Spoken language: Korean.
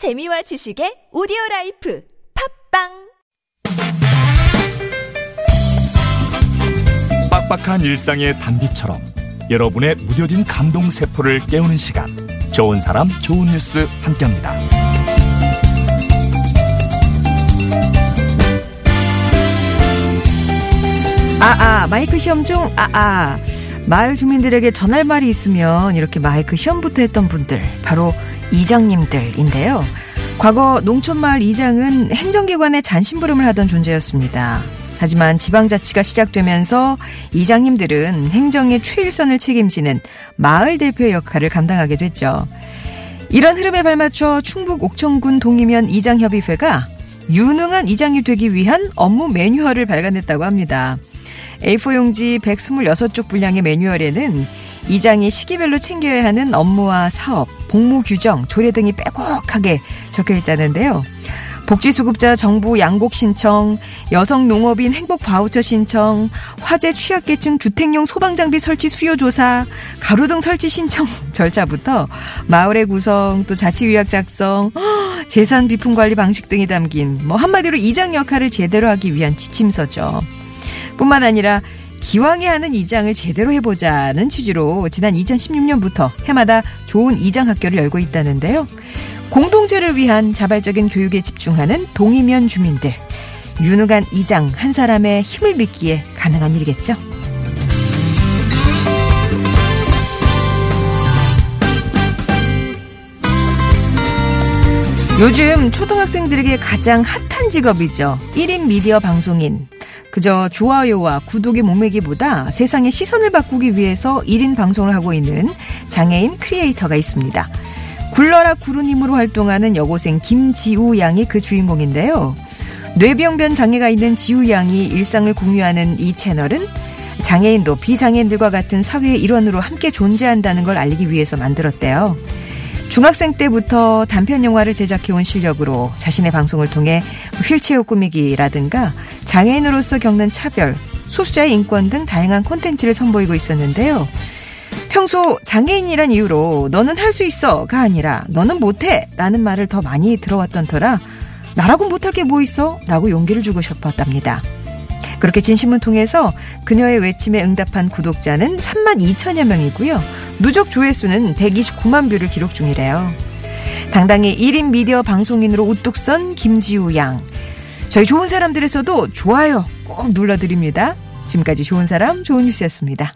재미와 지식의 오디오 라이프 팟빵! 빡빡한 일상의 단비처럼 여러분의 무뎌진 감동 세포를 깨우는 시간. 좋은 사람 좋은 뉴스 함께합니다. 아아 마이크 시험 중? 아아. 마을 주민들에게 전할 말이 있으면 이렇게 마이크 시험부터 했던 분들. 바로 이장님들인데요. 과거 농촌마을 이장은 행정기관의 잔심부름을 하던 존재였습니다. 하지만 지방자치가 시작되면서 이장님들은 행정의 최일선을 책임지는 마을 대표 역할을 감당하게 됐죠. 이런 흐름에 발맞춰 충북 옥천군 동이면 이장협의회가 유능한 이장이 되기 위한 업무 매뉴얼을 발간했다고 합니다. A4 용지 126쪽 분량의 매뉴얼에는 이장이 시기별로 챙겨야 하는 업무와 사업, 복무 규정, 조례 등이 빼곡하게 적혀 있다는데요. 복지수급자 정부 양곡 신청, 여성 농업인 행복 바우처 신청, 화재 취약계층 주택용 소방장비 설치 수요 조사, 가로등 설치 신청 절차부터 마을의 구성, 또 자치유약 작성, 재산 비품 관리 방식 등이 담긴 뭐 한마디로 이장 역할을 제대로 하기 위한 지침서죠. 뿐만 아니라 기왕에 하는 이장을 제대로 해보자는 취지로 지난 2016년부터 해마다 좋은 이장 학교를 열고 있다는데요. 공동체를 위한 자발적인 교육에 집중하는 동이면 주민들. 유능한 이장 한 사람의 힘을 믿기에 가능한 일이겠죠. 요즘 초등학생들에게 가장 핫한 직업이죠. 1인 미디어 방송인. 그저 좋아요와 구독의 목매기보다 세상의 시선을 바꾸기 위해서 1인 방송을 하고 있는 장애인 크리에이터가 있습니다. 굴러라 구루님으로 활동하는 여고생 김지우 양이 그 주인공인데요. 뇌병변 장애가 있는 지우 양이 일상을 공유하는 이 채널은 장애인도 비장애인들과 같은 사회의 일원으로 함께 존재한다는 걸 알리기 위해서 만들었대요. 중학생 때부터 단편 영화를 제작해온 실력으로 자신의 방송을 통해 휠체어 꾸미기라든가 장애인으로서 겪는 차별, 소수자의 인권 등 다양한 콘텐츠를 선보이고 있었는데요. 평소 장애인이란 이유로 너는 할 수 있어가 아니라 너는 못해 라는 말을 더 많이 들어왔던 터라 나라고 못할 게 뭐 있어? 라고 용기를 주고 싶었답니다. 그렇게 진심을 통해서 그녀의 외침에 응답한 구독자는 3만 2천여 명이고요. 누적 조회수는 129만 뷰를 기록 중이래요. 당당히 1인 미디어 방송인으로 우뚝 선 김지우 양. 저희 좋은 사람들에서도 좋아요 꼭 눌러드립니다. 지금까지 좋은 사람, 좋은 뉴스였습니다.